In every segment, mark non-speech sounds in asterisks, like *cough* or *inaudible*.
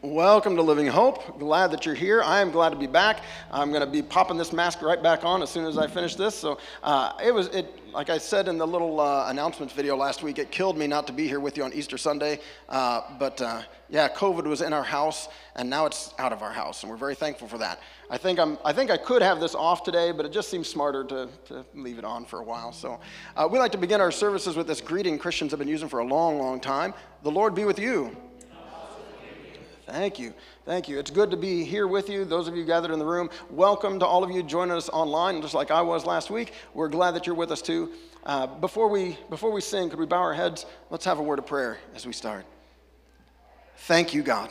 Welcome to Living Hope. Glad that you're here. I am glad to be back. I'm going to be popping this mask right back on as soon as I finish this. So uh, it was it. Like I said in the little uh, announcements video last week, it killed me not to be here with you on Easter Sunday. Uh, but uh, yeah, COVID was in our house, and now it's out of our house, and we're very thankful for that. I think I'm. I think I could have this off today, but it just seems smarter to, to leave it on for a while. So uh, we like to begin our services with this greeting Christians have been using for a long, long time. The Lord be with you. Thank you. Thank you. It's good to be here with you. Those of you gathered in the room, welcome to all of you joining us online, just like I was last week. We're glad that you're with us too. Uh, before, we, before we sing, could we bow our heads? Let's have a word of prayer as we start. Thank you, God.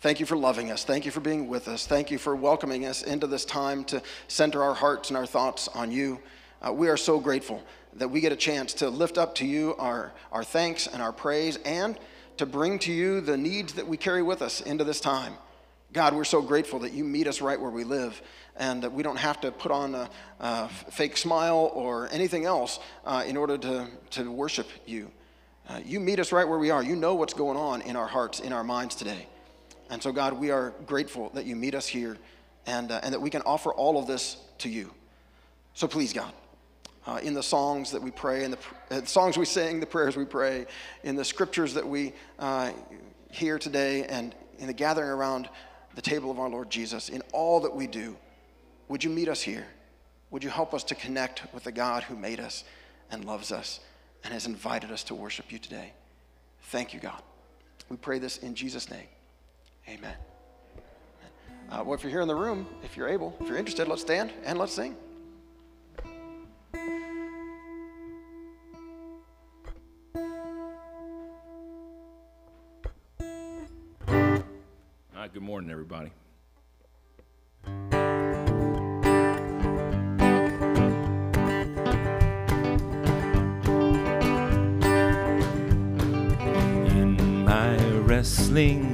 Thank you for loving us. Thank you for being with us. Thank you for welcoming us into this time to center our hearts and our thoughts on you. Uh, we are so grateful that we get a chance to lift up to you our, our thanks and our praise and to bring to you the needs that we carry with us into this time. God, we're so grateful that you meet us right where we live and that we don't have to put on a, a fake smile or anything else uh, in order to, to worship you. Uh, you meet us right where we are. You know what's going on in our hearts, in our minds today. And so, God, we are grateful that you meet us here and, uh, and that we can offer all of this to you. So please, God, uh, in the songs that we pray, in the, uh, songs we sing, the prayers we pray, in the scriptures that we uh, hear today, and in the gathering around the table of our Lord Jesus, in all that we do, would you meet us here? Would you help us to connect with the God who made us and loves us and has invited us to worship you today? Thank you, God. We pray this in Jesus' name. Amen. Uh, well, if you're here in the room, if you're able, if you're interested, let's stand and let's sing. Morning, everybody. In my wrestling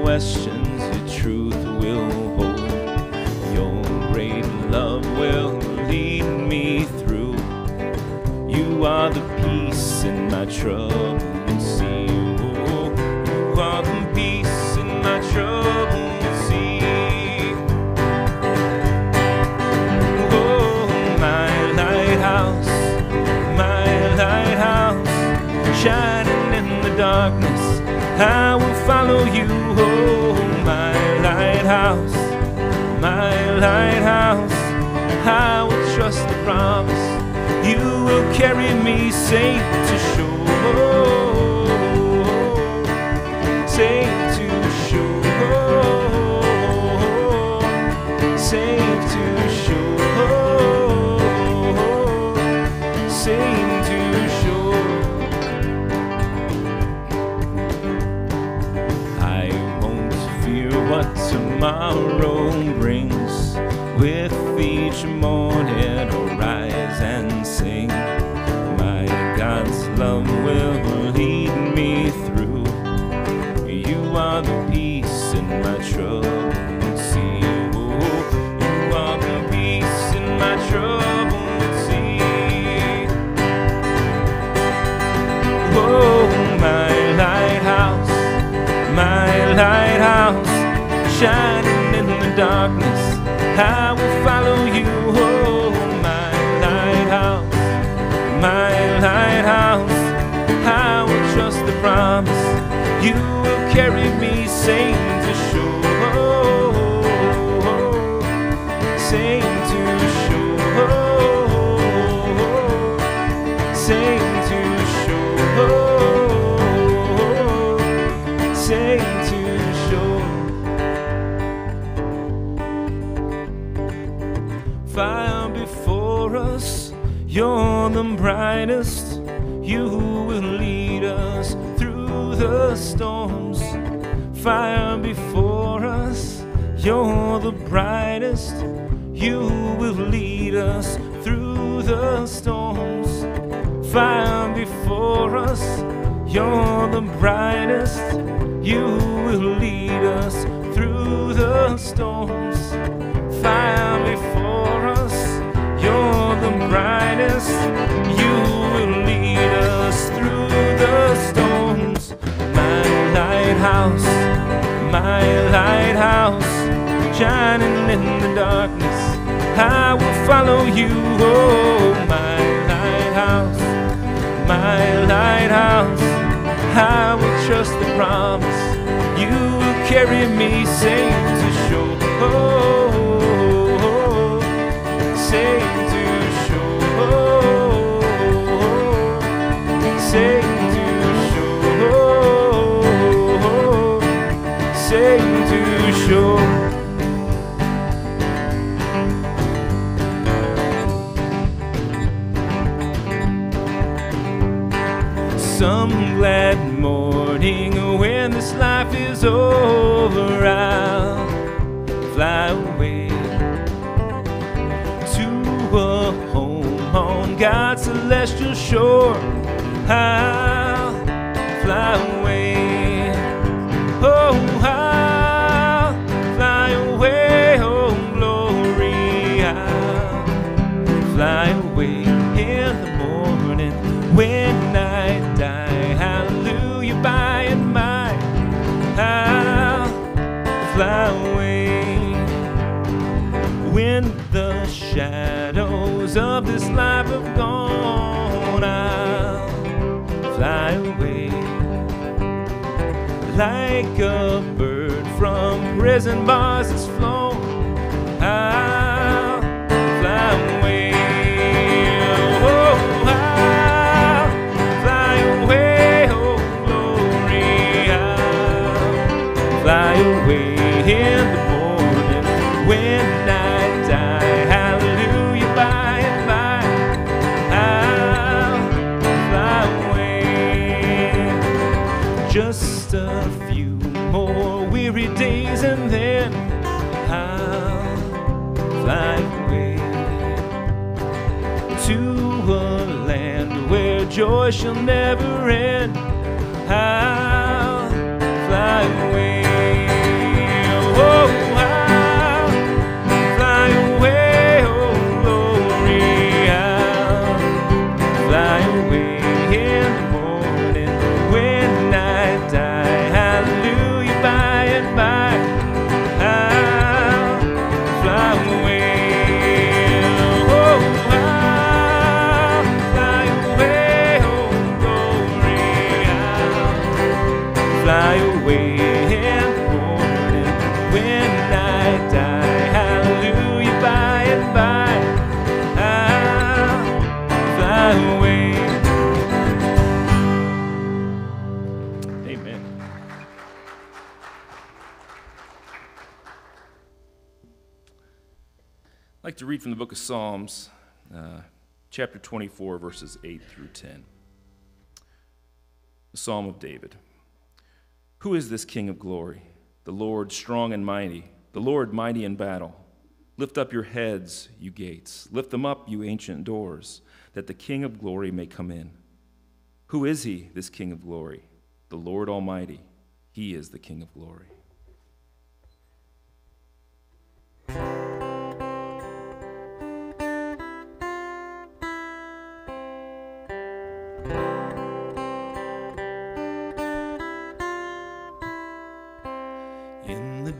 questions, your truth will hold. Your great love will lead me through. You are the peace in my troubled sea. You are the peace in my troubled sea. Oh, my lighthouse, my lighthouse, shining in the darkness. I will follow you, lighthouse. I will trust the promise. You will carry me safe to shore, safe to shore, safe to shore, safe. To shore i won't fear what tomorrow brings. You will carry me safe to shore, safe to shore, safe. You're the brightest, you will before us you're the storms, fire before us. You're the brightest. You will lead us through the storms, fire before us. You're the brightest. You will lead us through the storms, fire before us. You're the brightest. Lighthouse, my lighthouse, shining in the darkness. I will follow you, oh, my lighthouse, my lighthouse. I will trust the promise. You will carry me safe to shore. Oh, oh, oh, oh. safe to shore. Shore. some glad morning when this life is over, I'll fly away to a home on God's celestial shore. I'll fly away. Like a bird from prison bars that's flown, I'll fly away. Oh, I'll fly away, oh glory, I'll fly away in the Just a few more weary days and then I'll fly away to a land where joy shall never end. I'll fly away. Read from the book of Psalms, uh, chapter 24, verses 8 through 10. The Psalm of David. Who is this King of glory? The Lord strong and mighty, the Lord mighty in battle. Lift up your heads, you gates. Lift them up, you ancient doors, that the King of glory may come in. Who is he, this King of glory? The Lord Almighty. He is the King of glory.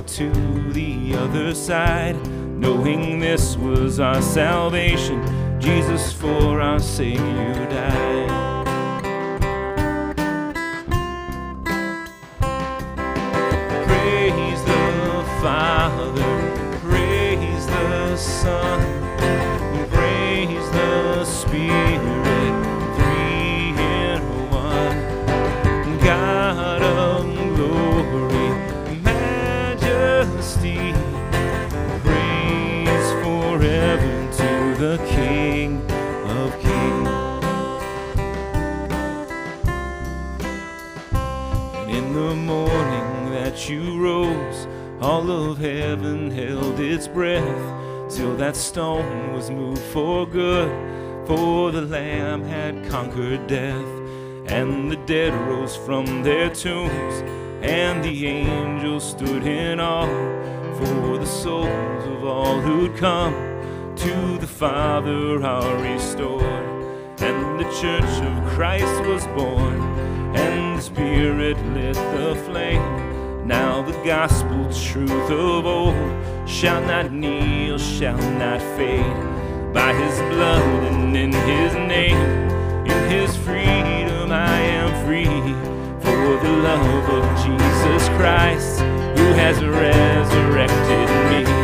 To the other side, knowing this was our salvation. Jesus, for our Savior, died. The morning that you rose, all of heaven held its breath till that stone was moved for good. For the Lamb had conquered death, and the dead rose from their tombs, and the angels stood in awe for the souls of all who'd come to the Father are restored, and the church of Christ was born, Spirit lit the flame. Now the gospel truth of old shall not kneel, shall not fade. By his blood and in his name, in his freedom I am free. For the love of Jesus Christ, who has resurrected me.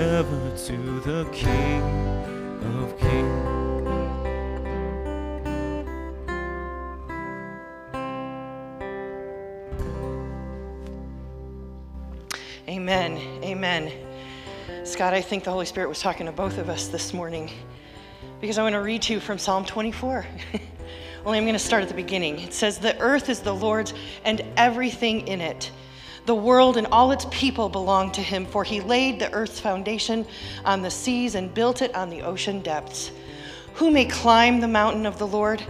To the King of Kings. Amen. Amen. Scott, I think the Holy Spirit was talking to both of us this morning because I want to read to you from Psalm 24. *laughs* Only I'm going to start at the beginning. It says, The earth is the Lord's and everything in it. The world and all its people belong to him, for he laid the earth's foundation on the seas and built it on the ocean depths. Who may climb the mountain of the Lord?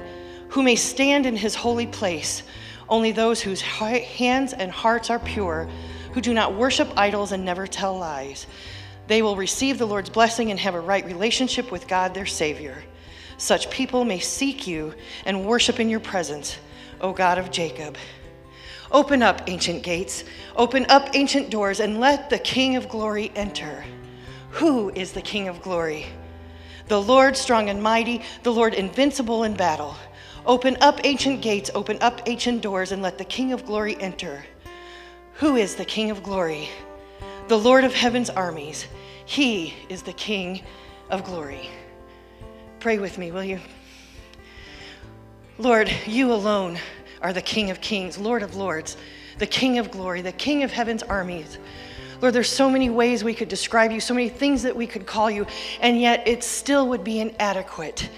Who may stand in his holy place? Only those whose hands and hearts are pure, who do not worship idols and never tell lies. They will receive the Lord's blessing and have a right relationship with God their Savior. Such people may seek you and worship in your presence, O God of Jacob. Open up, ancient gates, open up, ancient doors, and let the King of glory enter. Who is the King of glory? The Lord strong and mighty, the Lord invincible in battle. Open up, ancient gates, open up, ancient doors, and let the King of glory enter. Who is the King of glory? The Lord of heaven's armies. He is the King of glory. Pray with me, will you? Lord, you alone are the King of kings, Lord of lords, the King of glory, the King of heaven's armies. Lord, there's so many ways we could describe you, so many things that we could call you, and yet it still would be inadequate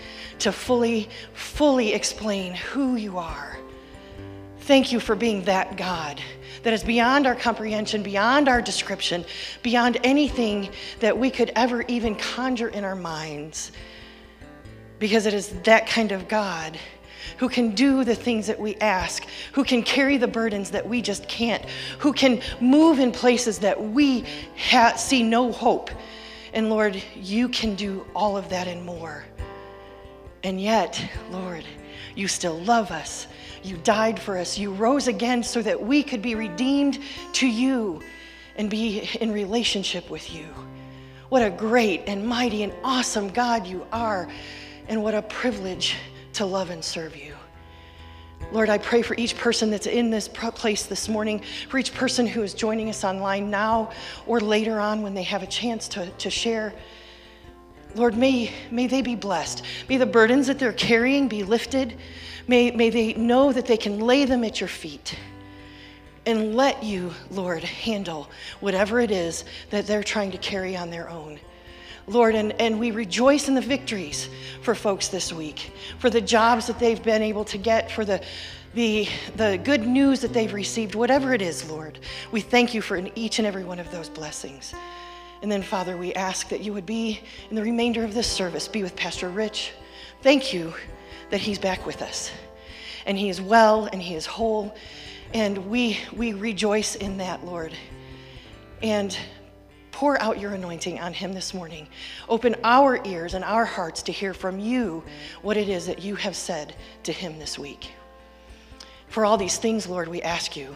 to fully, fully explain who you are. Thank you for being that God that is beyond our comprehension, beyond our description, beyond anything that we could ever even conjure in our minds. Because it is that kind of God who can do the things that we ask, who can carry the burdens that we just can't, who can move in places that we ha- see no hope. And Lord, you can do all of that and more. And yet, Lord, you still love us. You died for us. You rose again so that we could be redeemed to you and be in relationship with you. What a great and mighty and awesome God you are, and what a privilege to love and serve you. Lord, I pray for each person that's in this place this morning, for each person who is joining us online now or later on when they have a chance to, to share. Lord, may, may they be blessed. May the burdens that they're carrying be lifted. May, may they know that they can lay them at your feet and let you, Lord, handle whatever it is that they're trying to carry on their own. Lord, and, and we rejoice in the victories for folks this week, for the jobs that they've been able to get, for the, the, the good news that they've received, whatever it is, Lord. We thank you for each and every one of those blessings. And then, Father, we ask that you would be in the remainder of this service, be with Pastor Rich. Thank you that he's back with us. And he is well and he is whole. And we, we rejoice in that, Lord. And pour out your anointing on him this morning. Open our ears and our hearts to hear from you what it is that you have said to him this week. For all these things, Lord, we ask you,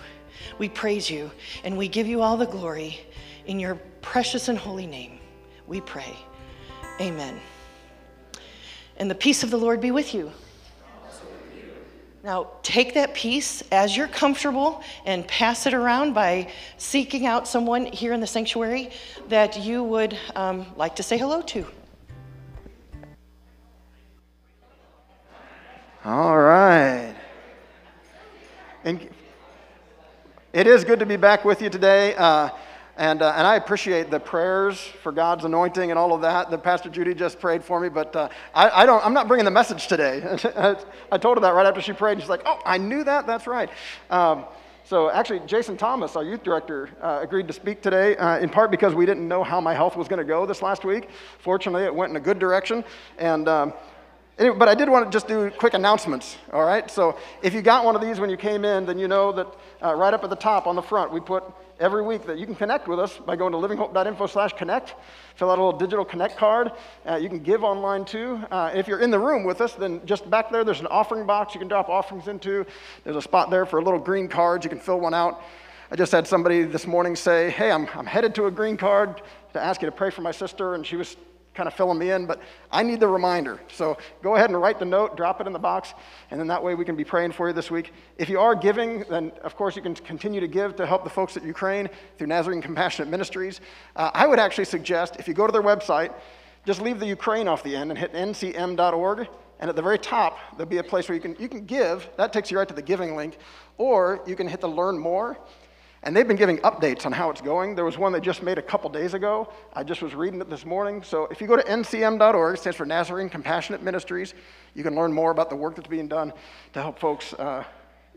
we praise you, and we give you all the glory in your precious and holy name. We pray. Amen. And the peace of the Lord be with you. Now, take that peace as you're comfortable and pass it around by seeking out someone here in the sanctuary that you would um, like to say hello to. All right. And it is good to be back with you today. Uh, and, uh, and I appreciate the prayers for God's anointing and all of that that Pastor Judy just prayed for me. But uh, I, I, don't, I'm not bringing the message today. *laughs* I told her that right after she prayed. She's like, oh, I knew that. That's right. Um, so actually, Jason Thomas, our youth director, uh, agreed to speak today, uh, in part because we didn't know how my health was going to go this last week. Fortunately, it went in a good direction. And um, Anyway, but I did want to just do quick announcements, all right? So if you got one of these when you came in, then you know that uh, right up at the top on the front, we put every week that you can connect with us by going to livinghope.info slash connect. Fill out a little digital connect card. Uh, you can give online too. Uh, if you're in the room with us, then just back there, there's an offering box you can drop offerings into. There's a spot there for a little green card. You can fill one out. I just had somebody this morning say, hey, I'm, I'm headed to a green card to ask you to pray for my sister, and she was kind of filling me in, but I need the reminder. So go ahead and write the note, drop it in the box, and then that way we can be praying for you this week. If you are giving, then of course you can continue to give to help the folks at Ukraine through Nazarene Compassionate Ministries. Uh, I would actually suggest if you go to their website, just leave the Ukraine off the end and hit ncm.org. And at the very top, there'll be a place where you can, you can give. That takes you right to the giving link. Or you can hit the learn more. And they've been giving updates on how it's going. There was one they just made a couple days ago. I just was reading it this morning. So if you go to ncm.org, stands for Nazarene Compassionate Ministries, you can learn more about the work that's being done to help folks uh,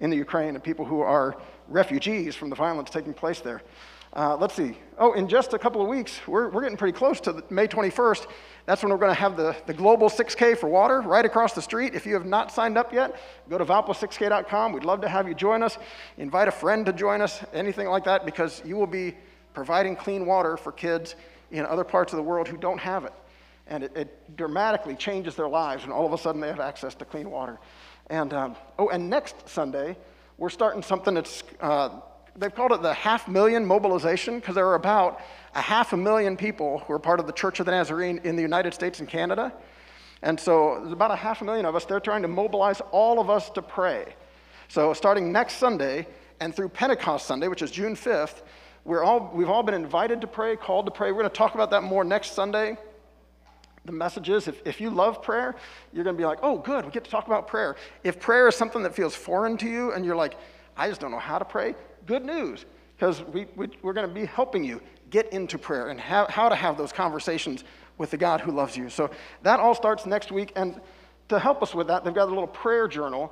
in the Ukraine and people who are refugees from the violence taking place there. Uh, let's see. Oh, in just a couple of weeks, we're, we're getting pretty close to May 21st. That's when we're going to have the, the global 6K for water right across the street. If you have not signed up yet, go to valpo6k.com. We'd love to have you join us. Invite a friend to join us, anything like that, because you will be providing clean water for kids in other parts of the world who don't have it. And it, it dramatically changes their lives, and all of a sudden they have access to clean water. And um, oh, and next Sunday, we're starting something that's uh, they've called it the half million mobilization because there are about a half a million people who are part of the Church of the Nazarene in the United States and Canada. And so there's about a half a million of us. They're trying to mobilize all of us to pray. So starting next Sunday and through Pentecost Sunday, which is June 5th, we're all, we've all been invited to pray, called to pray. We're going to talk about that more next Sunday. The message is if, if you love prayer, you're going to be like, oh, good, we get to talk about prayer. If prayer is something that feels foreign to you and you're like, I just don't know how to pray, good news, because we, we, are going to be helping you get into prayer and how, how to have those conversations with the God who loves you. So that all starts next week. And to help us with that, they've got a little prayer journal.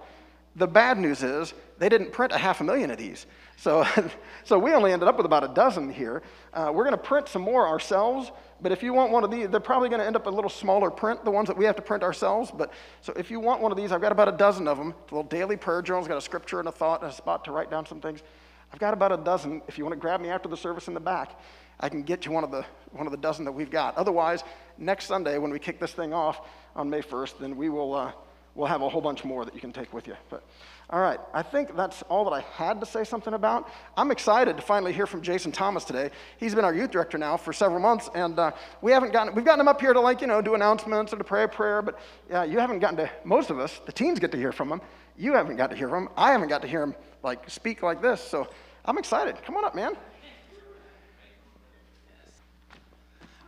The bad news is they didn't print a half a million of these. So, *laughs* so we only ended up with about a dozen here. Uh, we're going to print some more ourselves, but if you want one of these, they're probably going to end up a little smaller print, the ones that we have to print ourselves. But so if you want one of these, I've got about a dozen of them. It's a little daily prayer journal. It's got a scripture and a thought and a spot to write down some things. I've got about a dozen. If you want to grab me after the service in the back, I can get you one of the one of the dozen that we've got. Otherwise, next Sunday when we kick this thing off on May 1st, then we will uh, we'll have a whole bunch more that you can take with you. But all right, I think that's all that I had to say something about. I'm excited to finally hear from Jason Thomas today. He's been our youth director now for several months, and uh, we haven't gotten we've gotten him up here to like you know do announcements or to pray a prayer, but yeah, you haven't gotten to most of us. The teens get to hear from him. You haven't got to hear from him. I haven't got to hear him like speak like this. So I'm excited. Come on up, man.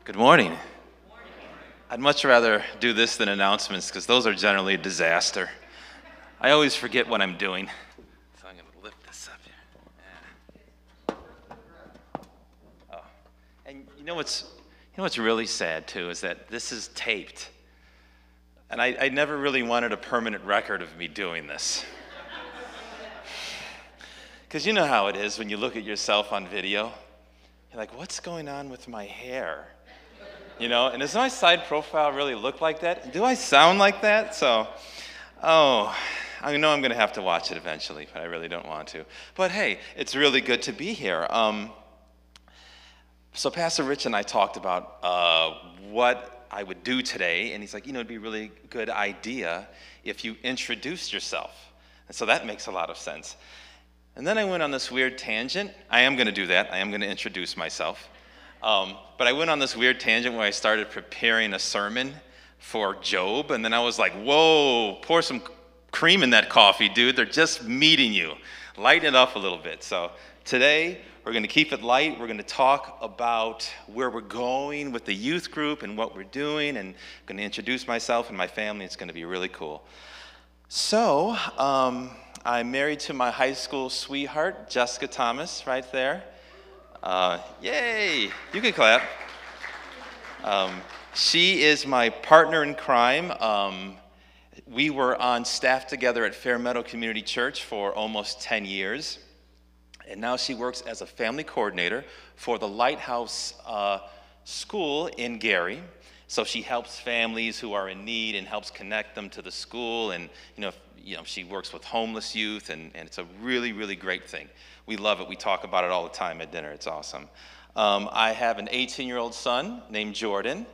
Good morning. I'd much rather do this than announcements because those are generally a disaster. I always forget what I'm doing. So I'm going to lift this up here. Yeah. Oh. And you know what's you know what's really sad too is that this is taped. And I, I never really wanted a permanent record of me doing this. Because you know how it is when you look at yourself on video. You're like, what's going on with my hair? You know, and does my side profile really look like that? Do I sound like that? So, oh, I know I'm going to have to watch it eventually, but I really don't want to. But hey, it's really good to be here. Um, so, Pastor Rich and I talked about uh, what I would do today, and he's like, you know, it'd be a really good idea if you introduced yourself. And so that makes a lot of sense. And then I went on this weird tangent. I am going to do that, I am going to introduce myself. Um, but I went on this weird tangent where I started preparing a sermon for Job, and then I was like, whoa, pour some cream in that coffee, dude. They're just meeting you. Lighten it up a little bit. So today, we're going to keep it light. We're going to talk about where we're going with the youth group and what we're doing, and I'm going to introduce myself and my family. It's going to be really cool. So, um, I'm married to my high school sweetheart, Jessica Thomas, right there. Uh, yay! You can clap. Um, she is my partner in crime. Um, we were on staff together at Fair Meadow Community Church for almost 10 years. And now she works as a family coordinator for the Lighthouse uh, School in Gary. So she helps families who are in need and helps connect them to the school. And, you know, you know she works with homeless youth, and, and it's a really, really great thing we love it. We talk about it all the time at dinner. It's awesome. Um, I have an 18 year old son named Jordan.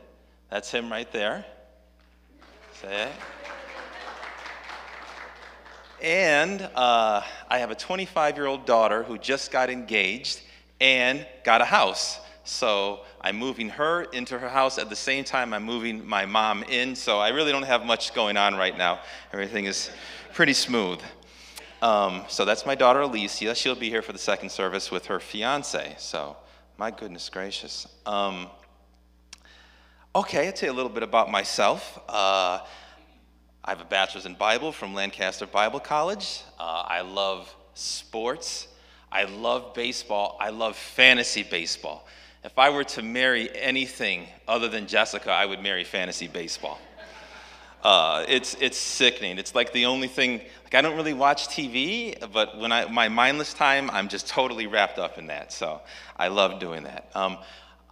That's him right there. Say it. And uh, I have a 25 year old daughter who just got engaged and got a house. So I'm moving her into her house at the same time I'm moving my mom in. So I really don't have much going on right now. Everything is pretty smooth. Um, so that's my daughter Alicia. She'll be here for the second service with her fiance. So, my goodness gracious. Um, okay, I'll tell you a little bit about myself. Uh, I have a bachelor's in Bible from Lancaster Bible College. Uh, I love sports. I love baseball. I love fantasy baseball. If I were to marry anything other than Jessica, I would marry fantasy baseball. Uh, it's, it's sickening. It's like the only thing, like I don't really watch TV, but when I, my mindless time, I'm just totally wrapped up in that. So I love doing that. Um,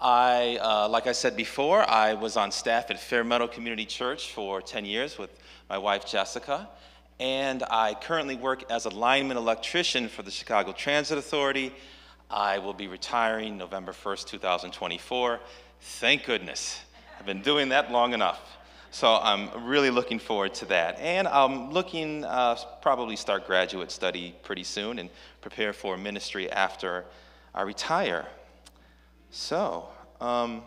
I, uh, like I said before, I was on staff at Fair Meadow Community Church for 10 years with my wife Jessica. And I currently work as a lineman electrician for the Chicago Transit Authority. I will be retiring November 1st, 2024. Thank goodness. I've been doing that long enough. So I'm really looking forward to that. And I'm looking uh, probably start graduate study pretty soon and prepare for ministry after I retire. So um,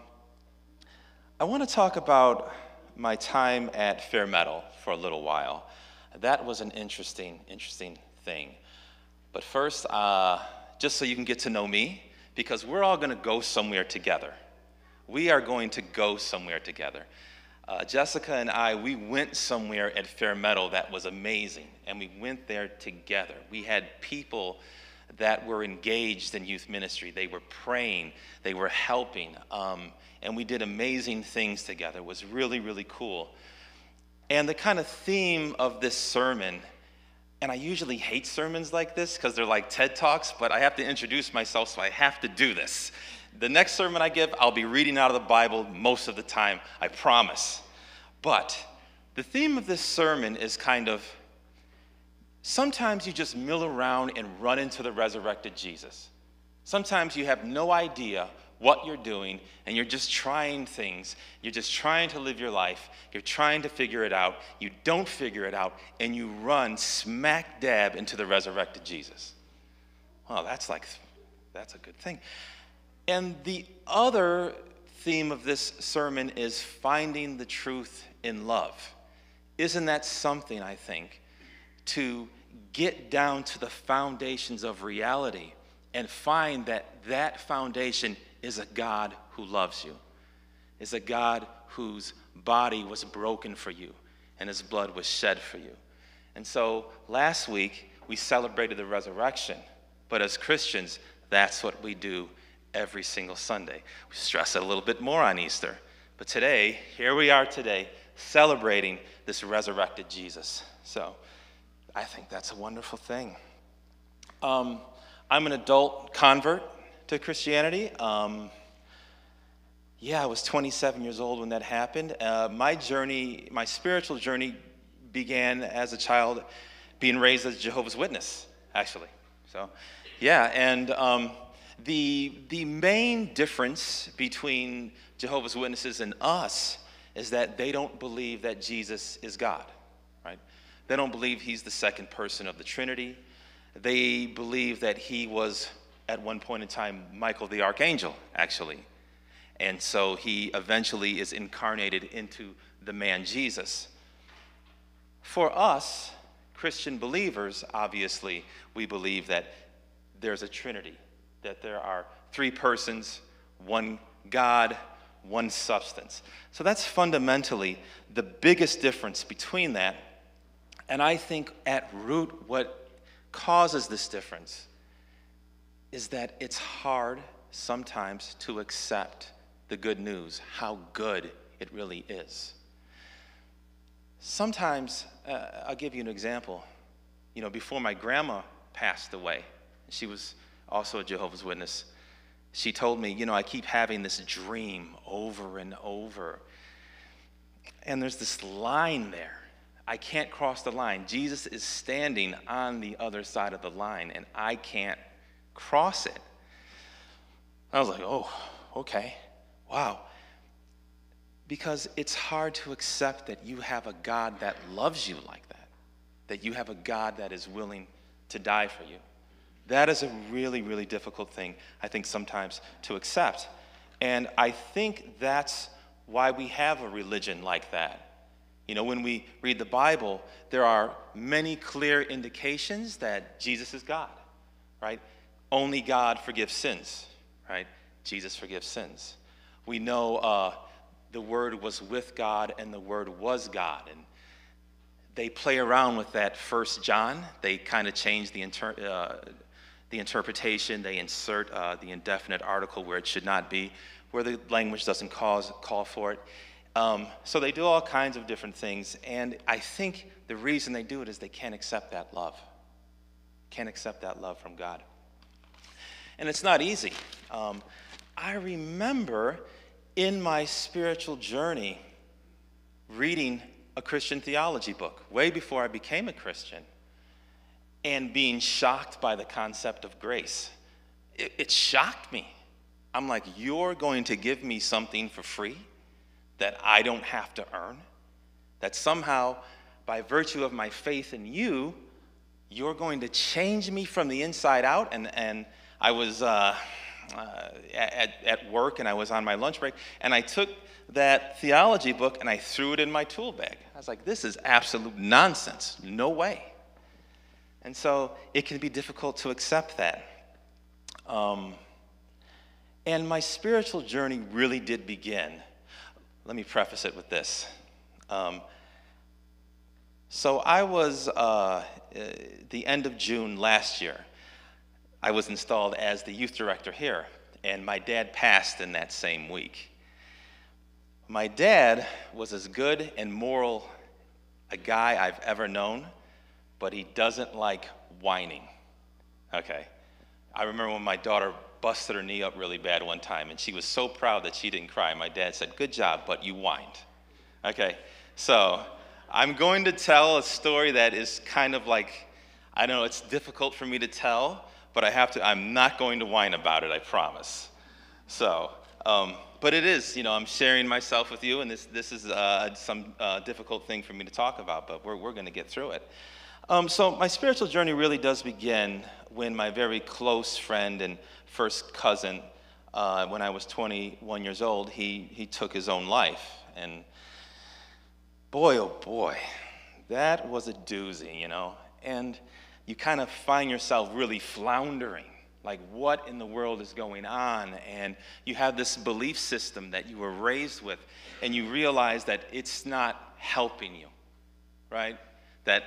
I want to talk about my time at Fair Meadow for a little while. That was an interesting, interesting thing. But first, uh, just so you can get to know me, because we're all going to go somewhere together. We are going to go somewhere together uh, Jessica and I, we went somewhere at Fair Meadow that was amazing, and we went there together. We had people that were engaged in youth ministry. They were praying, they were helping, um, and we did amazing things together. It was really, really cool. And the kind of theme of this sermon And I usually hate sermons like this because they're like TED Talks, but I have to introduce myself, so I have to do this. The next sermon I give, I'll be reading out of the Bible most of the time, I promise. But the theme of this sermon is kind of sometimes you just mill around and run into the resurrected Jesus. Sometimes you have no idea what you're doing and you're just trying things. You're just trying to live your life. You're trying to figure it out. You don't figure it out and you run smack dab into the resurrected Jesus. Well, that's like, that's a good thing. And the other theme of this sermon is finding the truth in love. Isn't that something, I think, to get down to the foundations of reality and find that that foundation is a God who loves you, is a God whose body was broken for you and his blood was shed for you. And so last week, we celebrated the resurrection, but as Christians, that's what we do every single Sunday. We stress it a little bit more on Easter. But today, here we are today, celebrating this resurrected Jesus. So I think that's a wonderful thing. Um, I'm an adult convert to Christianity. Um, yeah, I was 27 years old when that happened. Uh, my journey, my spiritual journey, began as a child being raised as Jehovah's Witness, actually. So, yeah, and um, the, the main difference between Jehovah's Witnesses and us is that they don't believe that Jesus is God, right? They don't believe he's the second person of the Trinity. They believe that he was at one point in time Michael the archangel, actually. And so he eventually is incarnated into the man Jesus. For us, Christian believers, obviously, we believe that there's a trinity, that there are three persons, one God, one substance. So that's fundamentally the biggest difference between that. And I think at root, what causes this difference is that it's hard sometimes to accept the good news, how good it really is. Sometimes, uh, I'll give you an example. You know, before my grandma passed away, she was also a Jehovah's Witness. She told me, you know, I keep having this dream over and over. And there's this line there. I can't cross the line. Jesus is standing on the other side of the line, and I can't cross it. I was like, oh, okay, wow. Because it's hard to accept that you have a God that loves you like that, that you have a God that is willing to die for you. That is a really, really difficult thing, I think, sometimes to accept. And I think that's why we have a religion like that. You know, when we read the Bible, there are many clear indications that Jesus is God, right? Only God forgives sins, right? Jesus forgives sins. We know uh, the Word was with God and the Word was God. And they play around with that First John. They kind of change the, inter- uh, the interpretation. They insert uh, the indefinite article where it should not be, where the language doesn't cause, call for it. Um, so they do all kinds of different things. And I think the reason they do it is they can't accept that love. Can't accept that love from God and it's not easy. Um, I remember in my spiritual journey reading a Christian theology book way before I became a Christian and being shocked by the concept of grace. It, it shocked me. I'm like, you're going to give me something for free that I don't have to earn? That somehow, by virtue of my faith in you, you're going to change me from the inside out and, and I was uh, uh, at, at work and I was on my lunch break, and I took that theology book and I threw it in my tool bag. I was like, this is absolute nonsense. No way. And so it can be difficult to accept that. Um, and my spiritual journey really did begin. Let me preface it with this. Um, so I was uh, uh the end of June last year. I was installed as the youth director here, and my dad passed in that same week. My dad was as good and moral a guy I've ever known, but he doesn't like whining. Okay. I remember when my daughter busted her knee up really bad one time, and she was so proud that she didn't cry. My dad said, Good job, but you whined. Okay. So I'm going to tell a story that is kind of like, I know it's difficult for me to tell, but I have to, I'm not going to whine about it, I promise. So, um, but it is, you know, I'm sharing myself with you, and this, this is uh, some uh, difficult thing for me to talk about, but we're, we're going to get through it. Um, so, my spiritual journey really does begin when my very close friend and first cousin, uh, when I was 21 years old, he, he took his own life. And boy, oh boy, that was a doozy, you know. And you kind of find yourself really floundering like what in the world is going on? And you have this belief system that you were raised with and you realize that it's not helping you right? That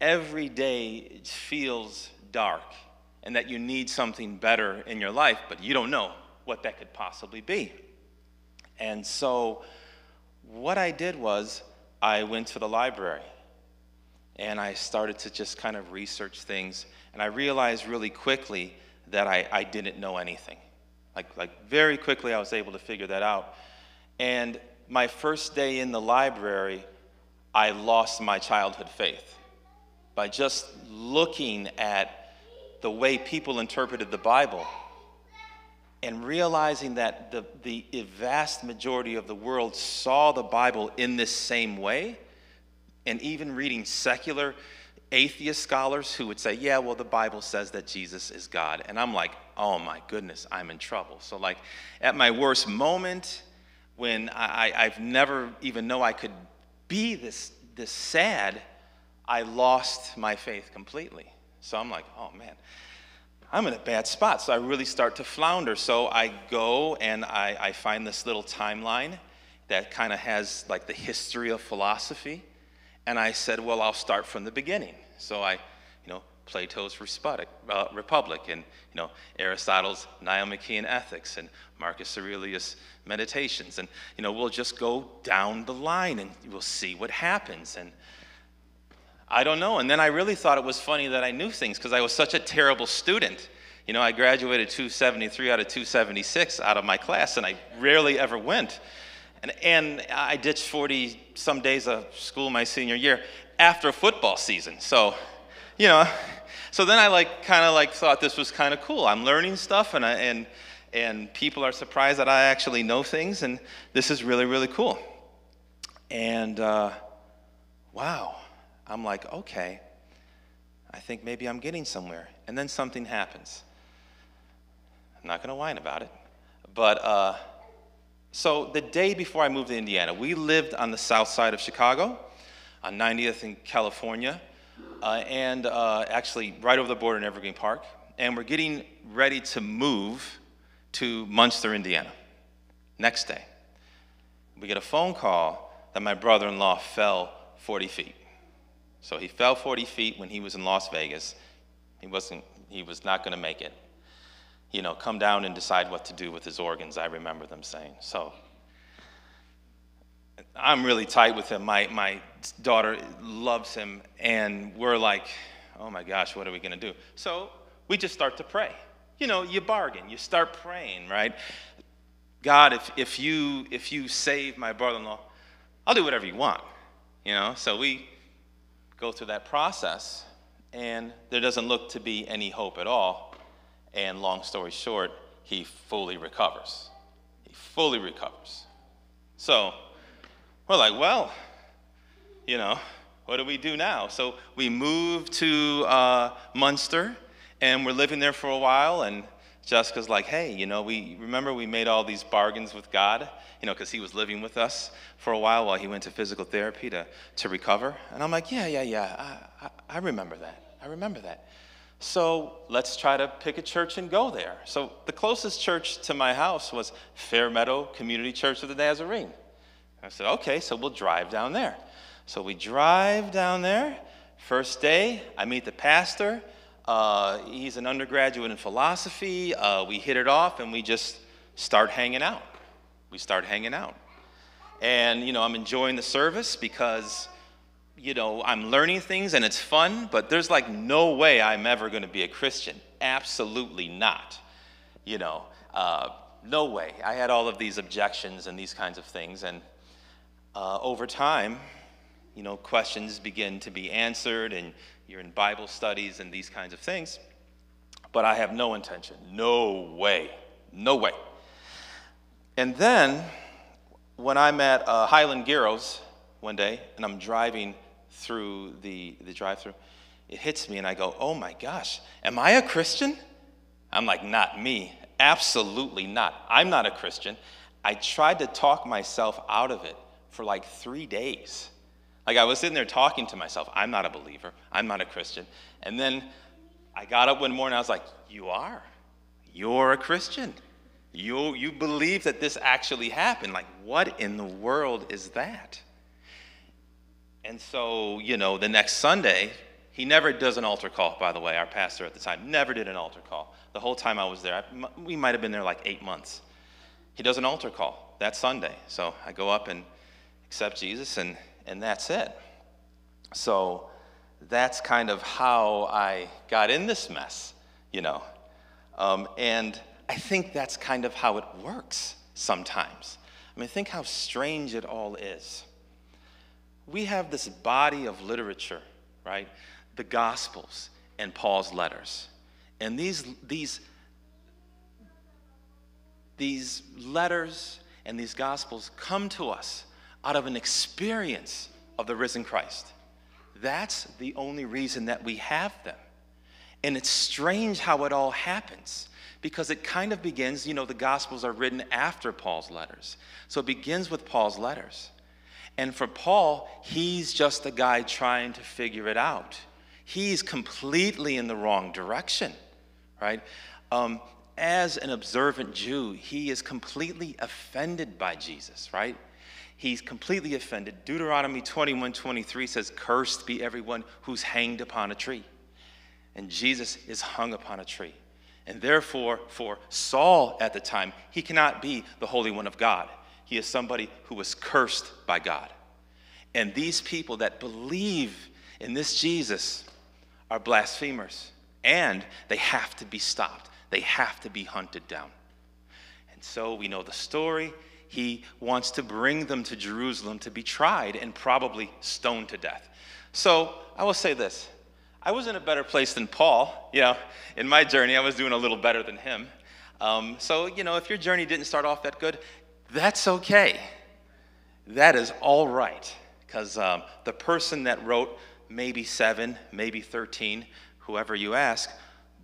every day feels dark and that you need something better in your life but you don't know what that could possibly be. And so what i did was i went to the library and i started to just kind of research things and i realized really quickly that I, I didn't know anything. Like, like very quickly, I was able to figure that out. And my first day in the library, I lost my childhood faith by just looking at the way people interpreted the Bible and realizing that the, the vast majority of the world saw the Bible in this same way, and even reading secular atheist scholars who would say, yeah, well, the Bible says that Jesus is God. And I'm like, oh my goodness, I'm in trouble. So, like, at my worst moment, when I, I've never even know I could be this, this sad, I lost my faith completely. So I'm like, oh man, I'm in a bad spot. So I really start to flounder. So I go and I, I find this little timeline that kind of has like the history of philosophy. And I said, well, I'll start from the beginning. So I, you know, Plato's uh, Republic and, you know, Aristotle's Nicomachean Ethics and Marcus Aurelius Meditations. And, you know, we'll just go down the line and we'll see what happens. And I don't know. And then I really thought it was funny that I knew things because I was such a terrible student. You know, I graduated 273 out of 276 out of my class, and I rarely ever went. And, and I ditched 40 some days of school my senior year after football season. So, you know, so then I like kind of like thought this was kind of cool. I'm learning stuff and, I, and, and people are surprised that I actually know things, and this is really, really cool. And uh, wow, I'm like, okay, I think maybe I'm getting somewhere. And then something happens. I'm not going to whine about it. But uh, so the day before I moved to Indiana, we lived on the south side of Chicago, on 90th in California, uh, and uh, actually right over the border in Evergreen Park. And we're getting ready to move to Munster, Indiana. Next day, we get a phone call that my brother in law fell 40 feet. So he fell 40 feet when he was in Las Vegas. He, wasn't, he was not going to make it you know, come down and decide what to do with his organs, I remember them saying. So I'm really tight with him. My, my daughter loves him, and we're like, oh my gosh, what are we going to do? So we just start to pray. You know, you bargain, you start praying, right? God, if, if, you, if you save my brother in law, I'll do whatever you want. You know, so we go through that process, and there doesn't look to be any hope at all. And long story short, he fully recovers. He fully recovers. So we're like, well, you know, what do we do now? So we moved to uh, Munster and we're living there for a while. And Jessica's like, hey, you know, we remember we made all these bargains with God, you know, because he was living with us for a while while he went to physical therapy to, to recover. And I'm like, yeah, yeah, yeah, I, I, I remember that. I remember that. So let's try to pick a church and go there. So the closest church to my house was Fairmeadow Community Church of the Nazarene. I said, okay, so we'll drive down there. So we drive down there. First day, I meet the pastor. Uh, he's an undergraduate in philosophy. Uh, we hit it off and we just start hanging out. We start hanging out. And, you know, I'm enjoying the service because you know, I'm learning things and it's fun, but there's like no way I'm ever going to be a Christian. Absolutely not. You know, uh, no way. I had all of these objections and these kinds of things. And uh, over time, you know, questions begin to be answered, and you're in Bible studies and these kinds of things. But I have no intention. No way. No way. And then, when I'm at uh, Highland Gyros one day, and I'm driving through the, the drive through, it hits me, and I go, oh my gosh, am I a Christian? I'm like, not me. Absolutely not. I'm not a Christian. I tried to talk myself out of it for like three days. Like I was sitting there talking to myself, I'm not a believer, I'm not a Christian. And then I got up one morning, I was like, You are. You're a Christian. You, you believe that this actually happened. Like, what in the world is that? And so, you know, the next Sunday, he never does an altar call, by the way. Our pastor at the time never did an altar call. The whole time I was there, I, we might have been there like eight months. He does an altar call that Sunday. So I go up and accept Jesus, and, and that's it. So that's kind of how I got in this mess, you know. Um, and I think that's kind of how it works sometimes. I mean, think how strange it all is. We have this body of literature, right? The Gospels and Paul's letters. And these, these, these letters and these Gospels come to us out of an experience of the risen Christ. That's the only reason that we have them. And it's strange how it all happens because it kind of begins, you know, the Gospels are written after Paul's letters. So it begins with Paul's letters. And for Paul, he's just a guy trying to figure it out. He's completely in the wrong direction, right? Um, as an observant Jew, he is completely offended by Jesus, right? He's completely offended. Deuteronomy 21 23 says, Cursed be everyone who's hanged upon a tree. And Jesus is hung upon a tree. And therefore, for Saul at the time, he cannot be the Holy One of God. He is somebody who was cursed by God. And these people that believe in this Jesus are blasphemers. And they have to be stopped, they have to be hunted down. And so we know the story he wants to bring them to Jerusalem to be tried and probably stoned to death. So I will say this I was in a better place than Paul. You know, in my journey, I was doing a little better than him. Um, so, you know, if your journey didn't start off that good, that's okay. That is all right. Because um, the person that wrote maybe seven, maybe 13, whoever you ask,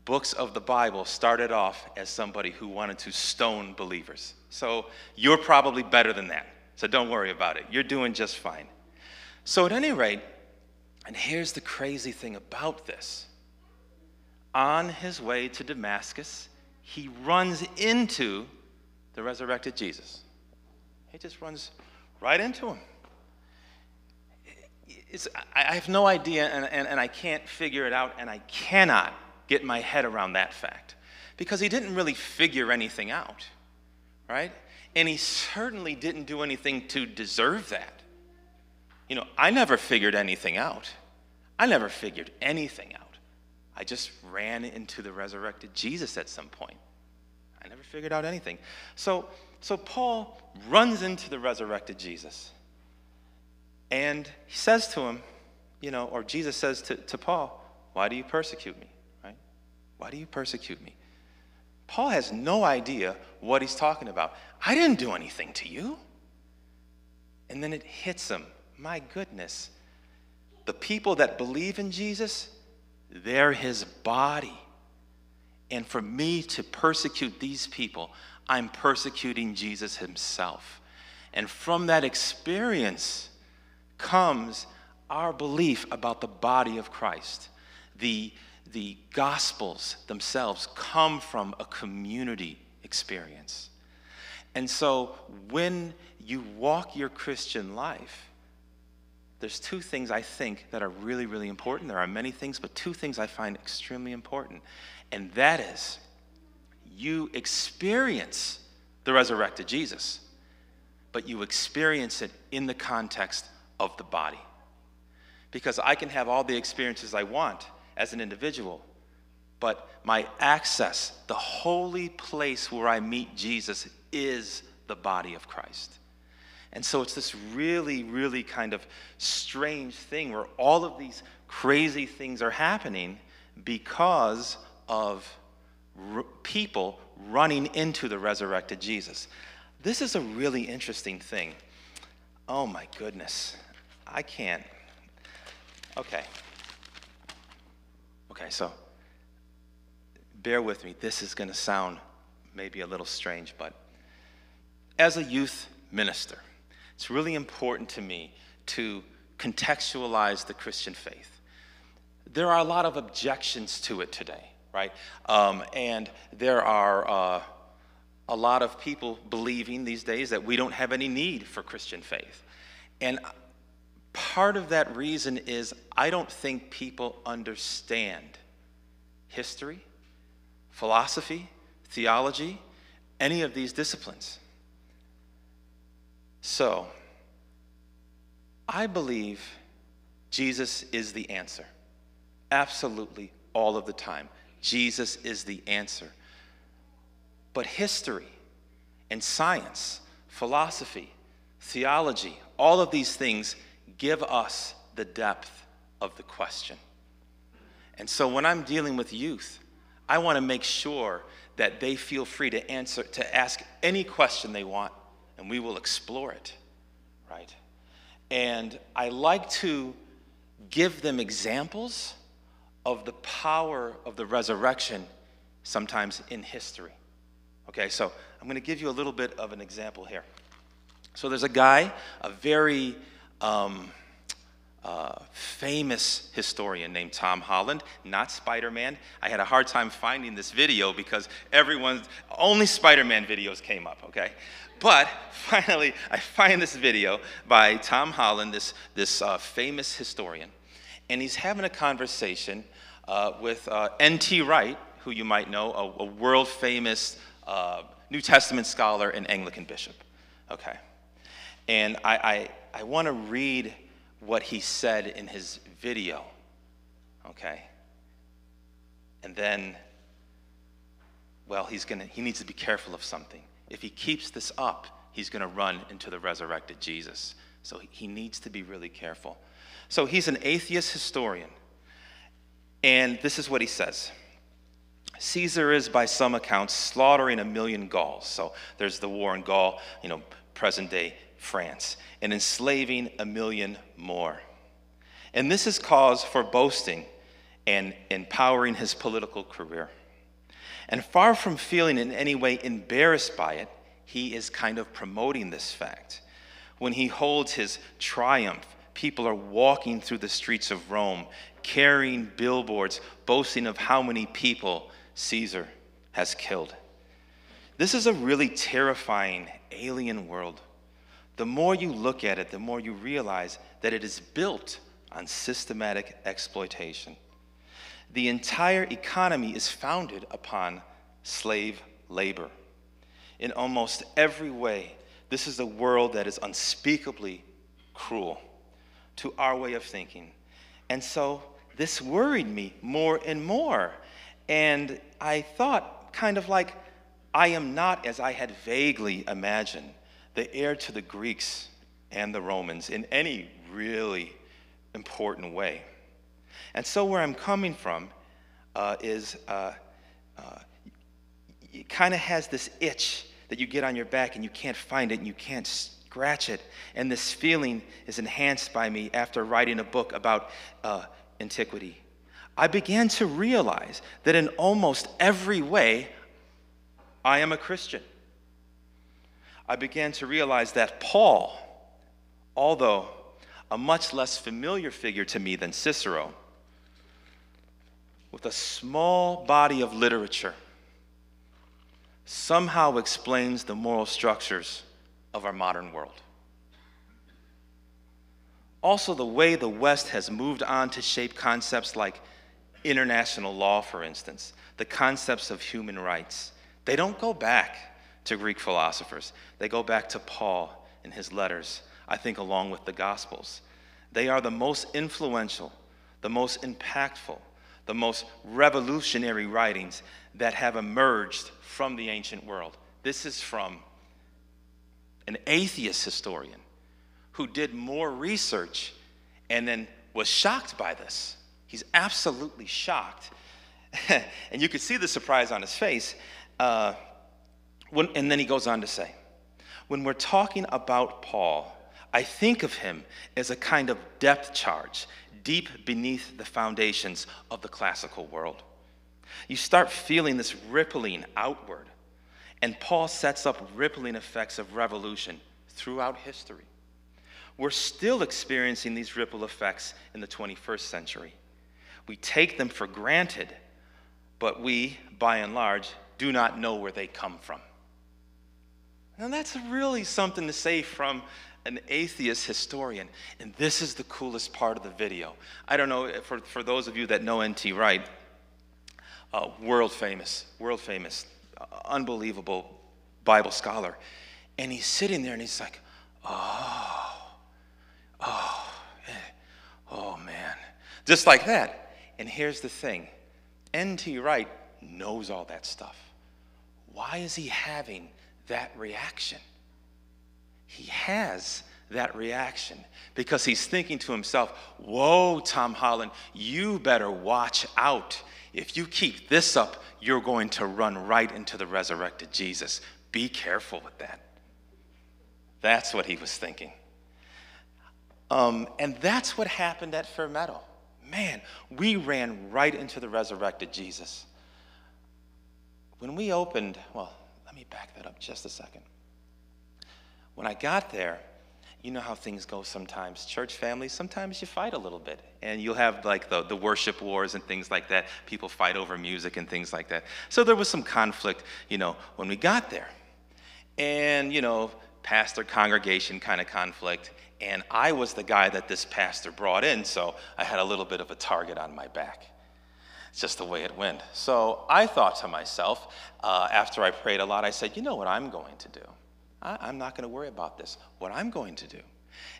books of the Bible started off as somebody who wanted to stone believers. So you're probably better than that. So don't worry about it. You're doing just fine. So, at any rate, and here's the crazy thing about this on his way to Damascus, he runs into the resurrected Jesus. He just runs right into him. It's, I have no idea, and, and, and I can't figure it out, and I cannot get my head around that fact because he didn't really figure anything out right? And he certainly didn't do anything to deserve that. You know, I never figured anything out. I never figured anything out. I just ran into the resurrected Jesus at some point. I never figured out anything. So, so Paul runs into the resurrected Jesus. And he says to him, you know, or Jesus says to, to Paul, Why do you persecute me? Right? Why do you persecute me? Paul has no idea what he's talking about. I didn't do anything to you. And then it hits him. My goodness. The people that believe in Jesus, they're his body. And for me to persecute these people, I'm persecuting Jesus himself. And from that experience comes our belief about the body of Christ, the the Gospels themselves come from a community experience. And so when you walk your Christian life, there's two things I think that are really, really important. There are many things, but two things I find extremely important. And that is you experience the resurrected Jesus, but you experience it in the context of the body. because I can have all the experiences I want as an individual, but my access, the holy place where I meet Jesus, is the body of Christ. And so it's this really, really kind of strange thing where all of these crazy things are happening because of r- people running into the resurrected Jesus. This is a really interesting thing. Oh my goodness. I can't. Okay. Okay, so bear with me. This is going to sound maybe a little strange, but as a youth minister, it's really important to me to contextualize the Christian faith. There are a lot of objections to it today, right? Um, and there are uh, a lot of people believing these days that we don't have any need for Christian faith. And part of that reason is I don't think people understand history, philosophy, theology, any of these disciplines. So, I believe Jesus is the answer. Absolutely, all of the time. Jesus is the answer. But history and science, philosophy, theology, all of these things give us the depth of the question. And so when I'm dealing with youth, I want to make sure that they feel free to answer to ask any question they want and we will explore it, right? And I like to give them examples of the power of the resurrection sometimes in history. Okay, so I'm going to give you a little bit of an example here. So there's a guy, a very um, uh, famous historian named Tom Holland, not Spider Man. I had a hard time finding this video because everyone's only Spider Man videos came up, okay? But *laughs* finally, I find this video by Tom Holland, this, this uh, famous historian, and he's having a conversation uh, with uh, N.T. Wright, who you might know, a, a world famous uh, New Testament scholar and Anglican bishop. Okay. And I, I, I want to read what he said in his video. Okay. And then, well, he's gonna, he needs to be careful of something. If he keeps this up, he's going to run into the resurrected Jesus. So he needs to be really careful. So he's an atheist historian. And this is what he says Caesar is, by some accounts, slaughtering a million Gauls. So there's the war in Gaul, you know, present day France, and enslaving a million more. And this is cause for boasting and empowering his political career. And far from feeling in any way embarrassed by it, he is kind of promoting this fact. When he holds his triumph, people are walking through the streets of Rome, carrying billboards, boasting of how many people Caesar has killed. This is a really terrifying alien world. The more you look at it, the more you realize that it is built on systematic exploitation. The entire economy is founded upon slave labor. In almost every way, this is a world that is unspeakably cruel to our way of thinking. And so this worried me more and more and I thought, kind of like, I am not, as I had vaguely imagined, the heir to the Greeks and the Romans in any really important way. And so, where I'm coming from uh, is uh, uh, it kind of has this itch that you get on your back and you can't find it and you can't scratch it. And this feeling is enhanced by me after writing a book about uh, antiquity. I began to realize that in almost every way, I am a Christian. I began to realize that Paul, although a much less familiar figure to me than Cicero, with a small body of literature, somehow explains the moral structures of our modern world. Also, the way the West has moved on to shape concepts like international law, for instance, the concepts of human rights, they don't go back to Greek philosophers. They go back to Paul in his letters, I think, along with the Gospels. They are the most influential, the most impactful, the most revolutionary writings that have emerged from the ancient world. This is from an atheist historian who did more research and then was shocked by this. He's absolutely shocked. *laughs* and you could see the surprise on his face. Uh, when, and then he goes on to say, when we're talking about Paul, I think of him as a kind of depth charge deep beneath the foundations of the classical world. You start feeling this rippling outward, and Paul sets up rippling effects of revolution throughout history. We're still experiencing these ripple effects in the 21st century. We take them for granted, but we, by and large, do not know where they come from. And that's really something to say from an atheist historian. And this is the coolest part of the video. I don't know, for, for those of you that know N.T. Wright, uh, world famous, world famous, unbelievable Bible scholar. And he's sitting there and he's like, oh, oh, eh, oh man. Just like that. And here's the thing N.T. Wright knows all that stuff. Why is he having that reaction? He has that reaction because he's thinking to himself, Whoa, Tom Holland, you better watch out. If you keep this up, you're going to run right into the resurrected Jesus. Be careful with that. That's what he was thinking. Um, and that's what happened at Fair Meadow. Man, we ran right into the resurrected Jesus. When we opened, well, let me back that up just a second. When I got there, you know how things go sometimes. Church families, sometimes you fight a little bit. And you'll have like the, the worship wars and things like that. People fight over music and things like that. So there was some conflict, you know, when we got there. And, you know, pastor congregation kind of conflict. And I was the guy that this pastor brought in, so I had a little bit of a target on my back. It's just the way it went. So I thought to myself, uh, after I prayed a lot, I said, you know what I'm going to do? I, am not going to worry about this. What I'm going to do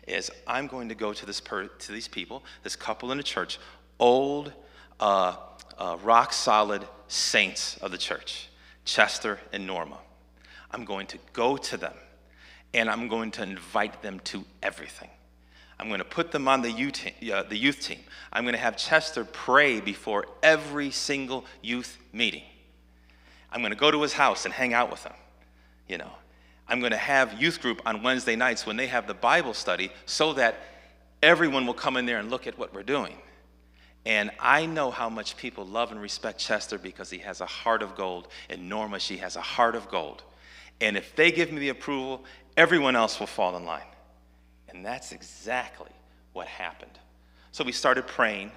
is I'm going to go to, this per, to these people, this couple in the church, old, uh, uh, rock solid saints of the church, Chester and Norma. I'm going to go to them and I'm going to invite them to everything. I'm going to put them on the youth, team, uh, the youth team. I'm going to have Chester pray before every single youth meeting. I'm going to go to his house and hang out with him, you know. I'm going to have youth group on Wednesday nights when they have the Bible study so that everyone will come in there and look at what we're doing. And I know how much people love and respect Chester because he has a heart of gold, and Norma, she has a heart of gold. And if they give me the approval, everyone else will fall in line. And that's exactly what happened. So we started praying.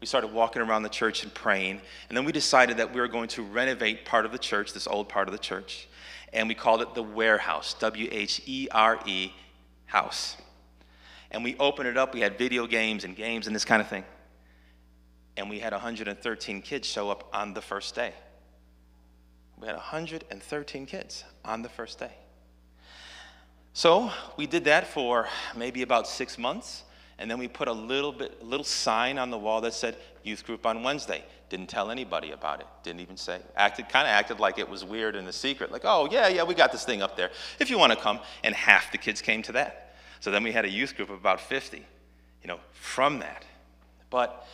We started walking around the church and praying. And then we decided that we were going to renovate part of the church, this old part of the church and we called it the warehouse, W H E R E house. And we opened it up, we had video games and games and this kind of thing. And we had 113 kids show up on the first day. We had 113 kids on the first day. So we did that for maybe about six months. And then we put a little bit, a little sign on the wall that said youth group on Wednesday. Didn't tell anybody about it. Didn't even say. Acted, kind of acted like it was weird and a secret. Like, oh yeah, yeah, we got this thing up there. If you want to come, and half the kids came to that. So then we had a youth group of about 50, you know, from that. But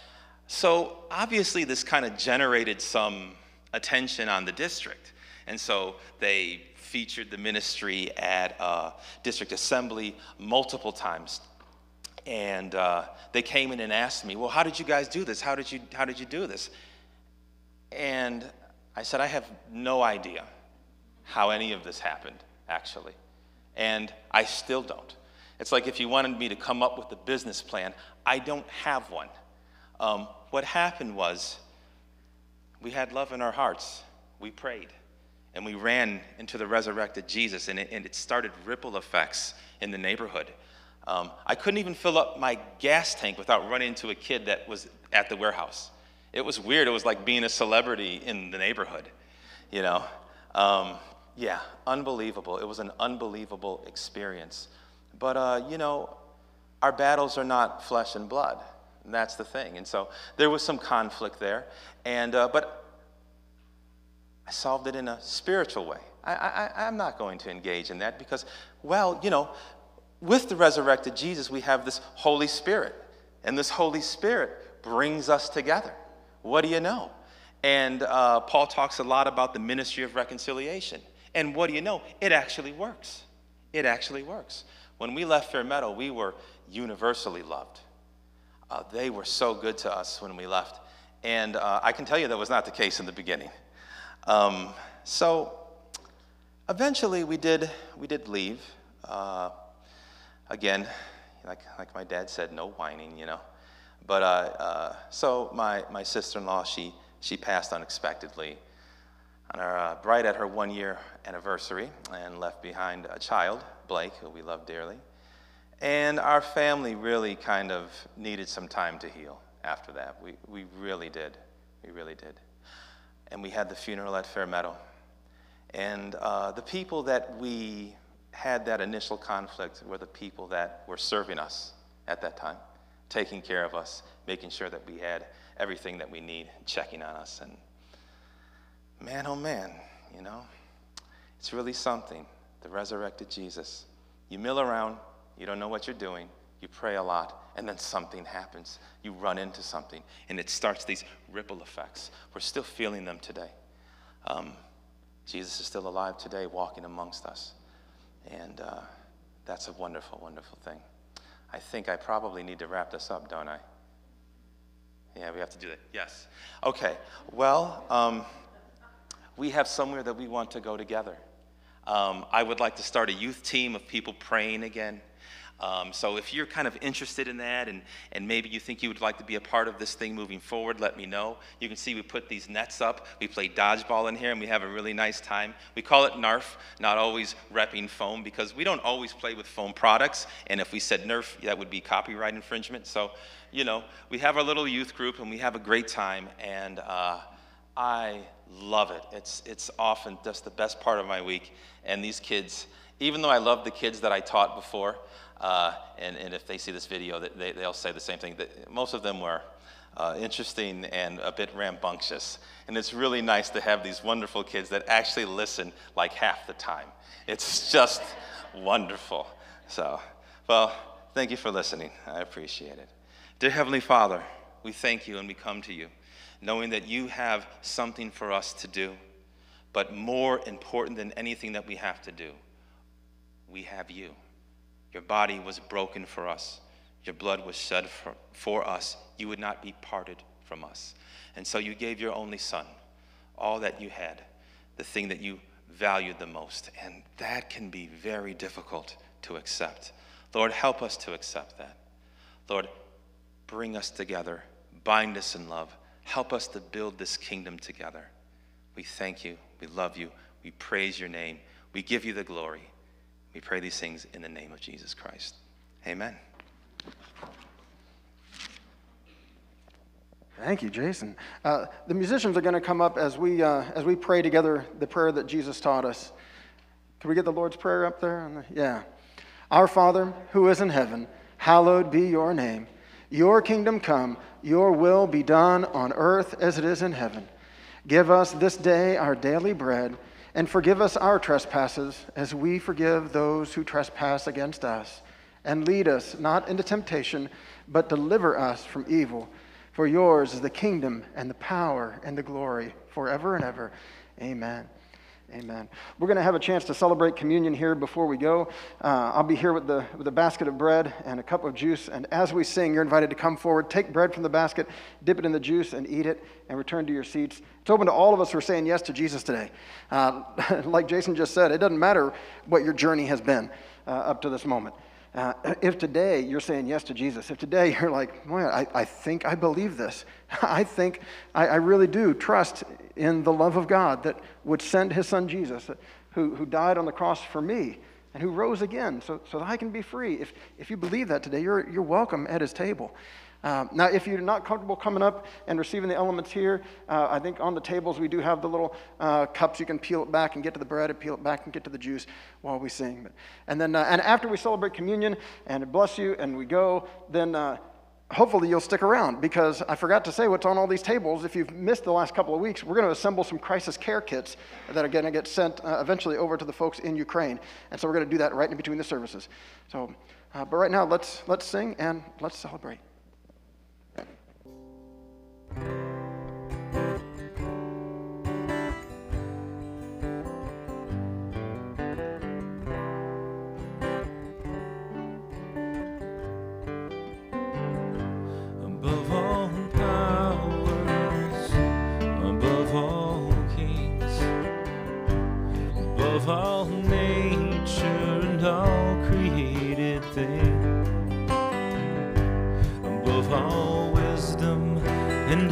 so obviously this kind of generated some attention on the district, and so they featured the ministry at district assembly multiple times and uh, they came in and asked me, "Well, how did you guys do this? How did you how did you do this?" And I said, "I have no idea how any of this happened, actually, and I still don't. It's like if you wanted me to come up with a business plan, I don't have one. Um, what happened was we had love in our hearts. We prayed." And we ran into the resurrected Jesus, and it, and it started ripple effects in the neighborhood. Um, I couldn't even fill up my gas tank without running into a kid that was at the warehouse. It was weird. It was like being a celebrity in the neighborhood, you know. Um, yeah, unbelievable. It was an unbelievable experience. But, uh, you know, our battles are not flesh and blood. And that's the thing. And so there was some conflict there. And, uh, but I solved it in a spiritual way. I, I, I'm not going to engage in that because, well, you know, with the resurrected Jesus, we have this Holy Spirit. And this Holy Spirit brings us together. What do you know? And uh, Paul talks a lot about the ministry of reconciliation. And what do you know? It actually works. It actually works. When we left Fair Meadow, we were universally loved. Uh, they were so good to us when we left. And uh, I can tell you that was not the case in the beginning. Um, so eventually we did, we did leave. Again, like, like my dad said, no whining, you know. But uh, uh, so my, my sister-in-law, she, she passed unexpectedly on our, uh, right at her one year anniversary and left behind a child, Blake, who we love dearly. And our family really kind of needed some time to heal after that. We, we really did. We really did. And we had the funeral at Fair Meadow. And uh, the people that we had that initial conflict were the people that were serving us at that time, taking care of us, making sure that we had everything that we need, checking on us. And man, oh man, you know, it's really something. The resurrected Jesus. You mill around, you don't know what you're doing, you pray a lot, and then something happens. You run into something, and it starts these ripple effects. We're still feeling them today. Um, Jesus is still alive today, walking amongst us. And uh, that's a wonderful, wonderful thing. I think I probably need to wrap this up, don't I? Yeah, we have to do that. Yes. Okay. Well, um, we have somewhere that we want to go together. Um, I would like to start a youth team of people praying again. Um, so if you're kind of interested in that and, and maybe you think you would like to be a part of this thing moving forward, let me know. You can see we put these nets up. We play dodgeball in here and we have a really nice time. We call it NARF, not always repping foam, because we don't always play with foam products. And if we said NERF, that would be copyright infringement. So, you know, we have our little youth group and we have a great time. And uh, I love it. It's, it's often just the best part of my week. And these kids, even though I love the kids that I taught before, uh, and, and if they see this video, they, they'll say the same thing. Most of them were uh, interesting and a bit rambunctious. And it's really nice to have these wonderful kids that actually listen like half the time. It's *laughs* just wonderful. So, well, thank you for listening. I appreciate it. Dear Heavenly Father, we thank you and we come to you knowing that you have something for us to do. But more important than anything that we have to do, we have you. Your body was broken for us. Your blood was shed for, for us. You would not be parted from us. And so you gave your only son all that you had, the thing that you valued the most. And that can be very difficult to accept. Lord, help us to accept that. Lord, bring us together, bind us in love, help us to build this kingdom together. We thank you, we love you, we praise your name, we give you the glory. We pray these things in the name of Jesus Christ. Amen. Thank you, Jason. Uh, the musicians are going to come up as we, uh, as we pray together the prayer that Jesus taught us. Can we get the Lord's Prayer up there? Yeah. Our Father, who is in heaven, hallowed be your name. Your kingdom come, your will be done on earth as it is in heaven. Give us this day our daily bread and forgive us our trespasses as we forgive those who trespass against us. And lead us not into temptation, but deliver us from evil. For yours is the kingdom and the power and the glory forever and ever. Amen. Amen. We're going to have a chance to celebrate communion here before we go. Uh, I'll be here with the, with a basket of bread and a cup of juice. And as we sing, you're invited to come forward, take bread from the basket, dip it in the juice, and eat it, and return to your seats. It's open to all of us who are saying yes to Jesus today. Uh, *laughs* like Jason just said, it doesn't matter what your journey has been uh, up to this moment. Uh, if today you're saying yes to Jesus, if today *laughs* you're like, well, I, I think I believe this, *laughs* I think I, I really do trust in the love of God that would send his son Jesus, who, who died on the cross for me and who rose again so, so that I can be free. If, if you believe that today, you're, you're welcome at his table. Um, now, if you're not comfortable coming up and receiving the elements here, uh, I think on the tables we do have the little uh, cups. You can peel it back and get to the bread, and peel it back and get to the juice while we sing. But, and then, uh, and after we celebrate communion and bless you, and we go, then uh, hopefully you'll stick around because I forgot to say what's on all these tables. If you've missed the last couple of weeks, we're going to assemble some crisis care kits that are going to get sent uh, eventually over to the folks in Ukraine. And so we're going to do that right in between the services. So, uh, but right now, let's let's sing and let's celebrate. Above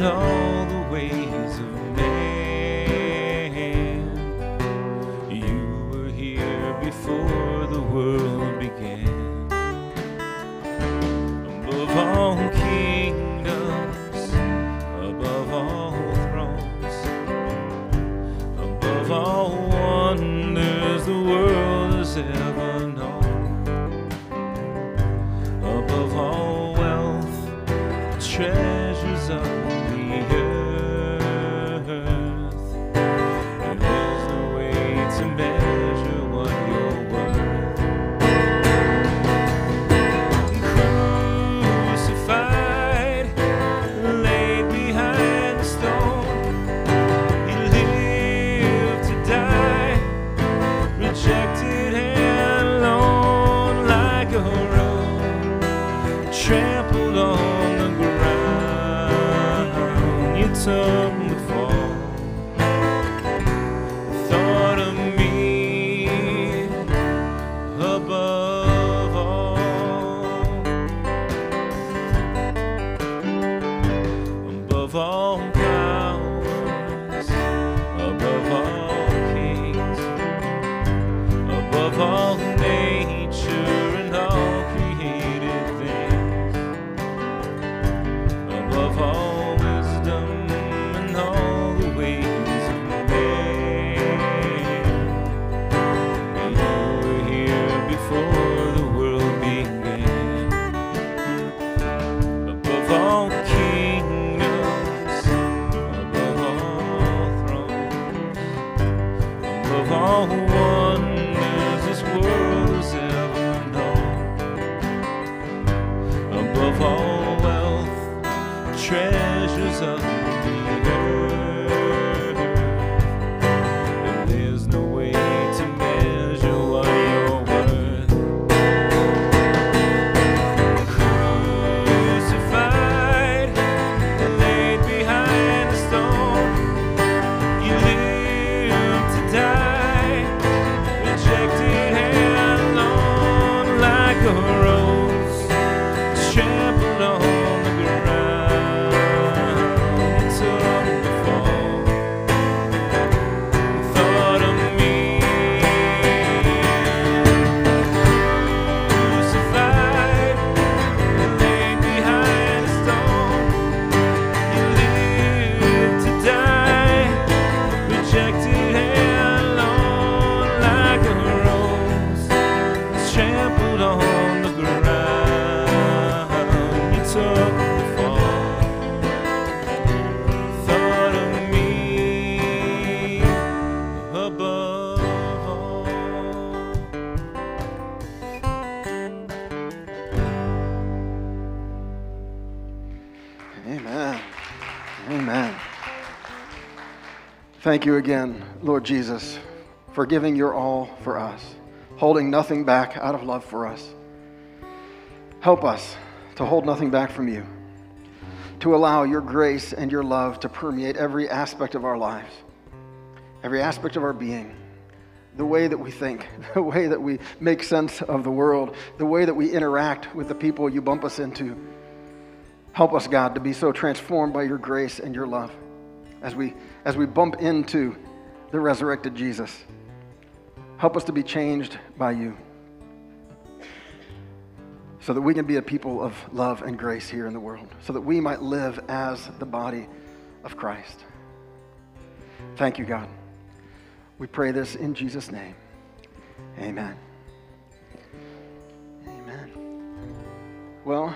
all Thank you again, Lord Jesus, for giving your all for us, holding nothing back out of love for us. Help us to hold nothing back from you, to allow your grace and your love to permeate every aspect of our lives, every aspect of our being, the way that we think, *laughs* the way that we make sense of the world, the way that we interact with the people you bump us into. Help us, God, to be so transformed by your grace and your love as we, as we bump into the resurrected Jesus. Help us to be changed by you. so that we can be a people of love and grace here in the world, so that we might live as the body of Christ. Thank you, God. We pray this in Jesus' name. Amen. Amen. Well,